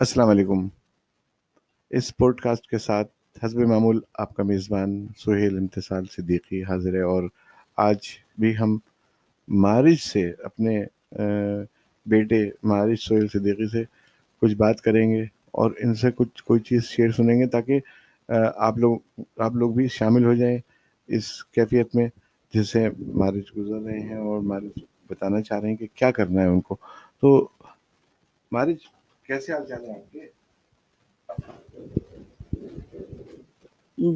السلام علیکم۔ اس pod cost کے ساتھ حسب معمول آپ کا میزبان سہیل امتصال صدیقی حاضر ہے اور آج بھی ہم مارج سے اپنے بیٹے مارج سہیل صدیقی سے کچھ بات کریں گے اور ان سے کچھ، کوئی چیز شیئر سنیں گے تاکہ آپ لوگ آپ لوگ بھی شامل ہو جائیں اس کیفیت میں جس سے مارج گزر رہے ہیں اور مارج بتانا چاہ رہے ہیں کہ کیا کرنا ہے ان کو۔ تو مارج کیسے حال چال ہے آپ کے؟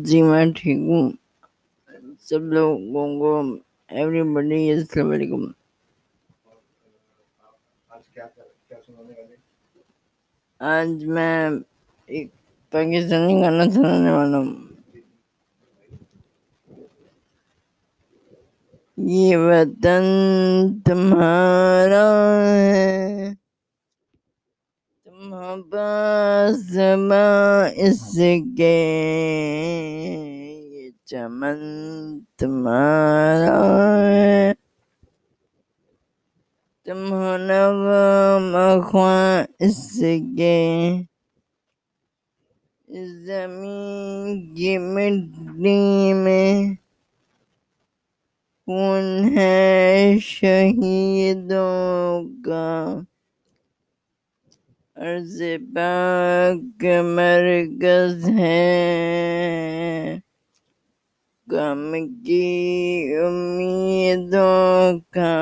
جی میں ٹھیک ہوں۔ سب لوگوں کو ایوری بڈی السلام علیکم۔ آج میں ایک پاکستانی گانا سنانے والا ہوں۔ یہ وطن تمہارا ہے۔ اس کے یہ چمن تمہارا ہے تم مخواں اس کے زمین کی مٹی میں کون ہے شہیدوں کا؟ عرض پاک مرکز ہے غم کی امیدوں کا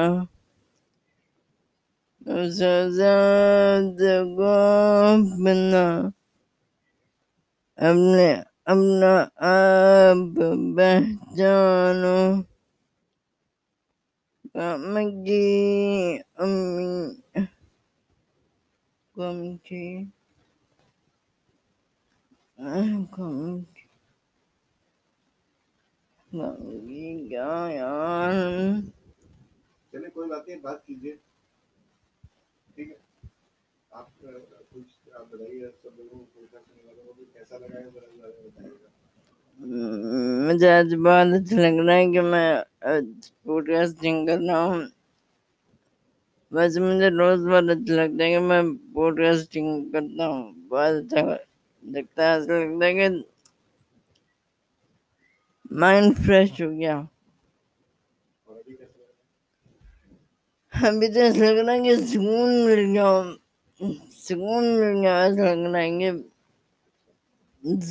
سزاد کو اپنا اپنے اپنا آپ پہچانو غم کی امید کی کیا یار۔ چلے کوئی بات نہیں بات کیجیے۔ ٹھیک ہے۔ آپ کچھ آپ بتائیے سب لوگوں کو کیسا لگا ہے؟ بتائیے گا۔ مجھے آج بہت اچھا لگ رہا ہے کہ میں پوڈ کاسٹنگ کر رہا ہوں۔ ویسے مجھے روز بہت اچھا لگتا ہے کہ میں پوڈ کاسٹنگ کرتا ہوں، بہت اچھا لگتا ہے، ایسا لگتا ہے کہ مائنڈ فریش ہو گیا۔ ابھی تو ایسا لگ رہا ہے کہ سکون مل گیا۔ سکون مل گیا، ایسا لگ رہا ہے کہ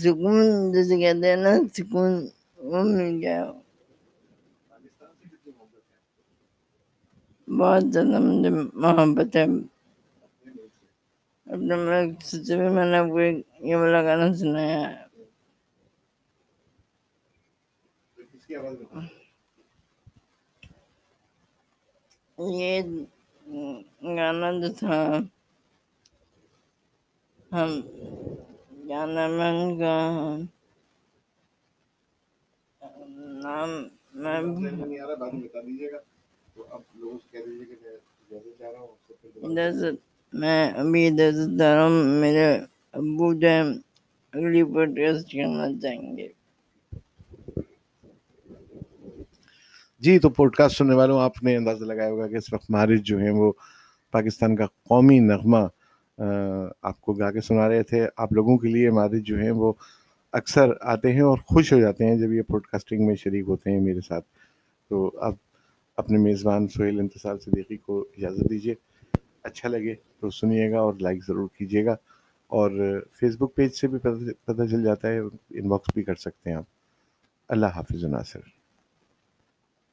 سکون جیسے کہتے ہیں نا، سکون وہ مل گیا پاکستان سے کتنی محبت ہے بہت زیادہ مجھے محبت ہے۔ اپنے ملک سے بھی میں نے آپ کو یہ والا گانا سنایا ہے۔ یہ گانا جو تھا، ہم گانا من کا نام میں میں ابھی جا رہا ہوں میرے ابو جو ہے اگلی پوڈکاسٹ کرنا چاہیں گے۔ جی تو پوڈ کاسٹ سننے والوں آپ نے اندازہ لگایا ہوگا کہ اس وقت مارج جو ہیں وہ پاکستان کا قومی نغمہ آپ کو گا کے سنا رہے تھے۔ آپ لوگوں کے لیے مارج جو ہیں وہ اکثر آتے ہیں اور خوش ہو جاتے ہیں جب یہ پوڈ کاسٹنگ میں شریک ہوتے ہیں میرے ساتھ۔ تو اب اپنے میزبان سہیل انتصال صدیقی کو اجازت دیجیے اچھا لگے تو سنیے گا اور لائک ضرور کیجیے گا۔ اور فیس بک پیج سے بھی پتہ چل جاتا ہے ان باکس بھی کر سکتے ہیں آپ۔ اللہ حافظ ناصر۔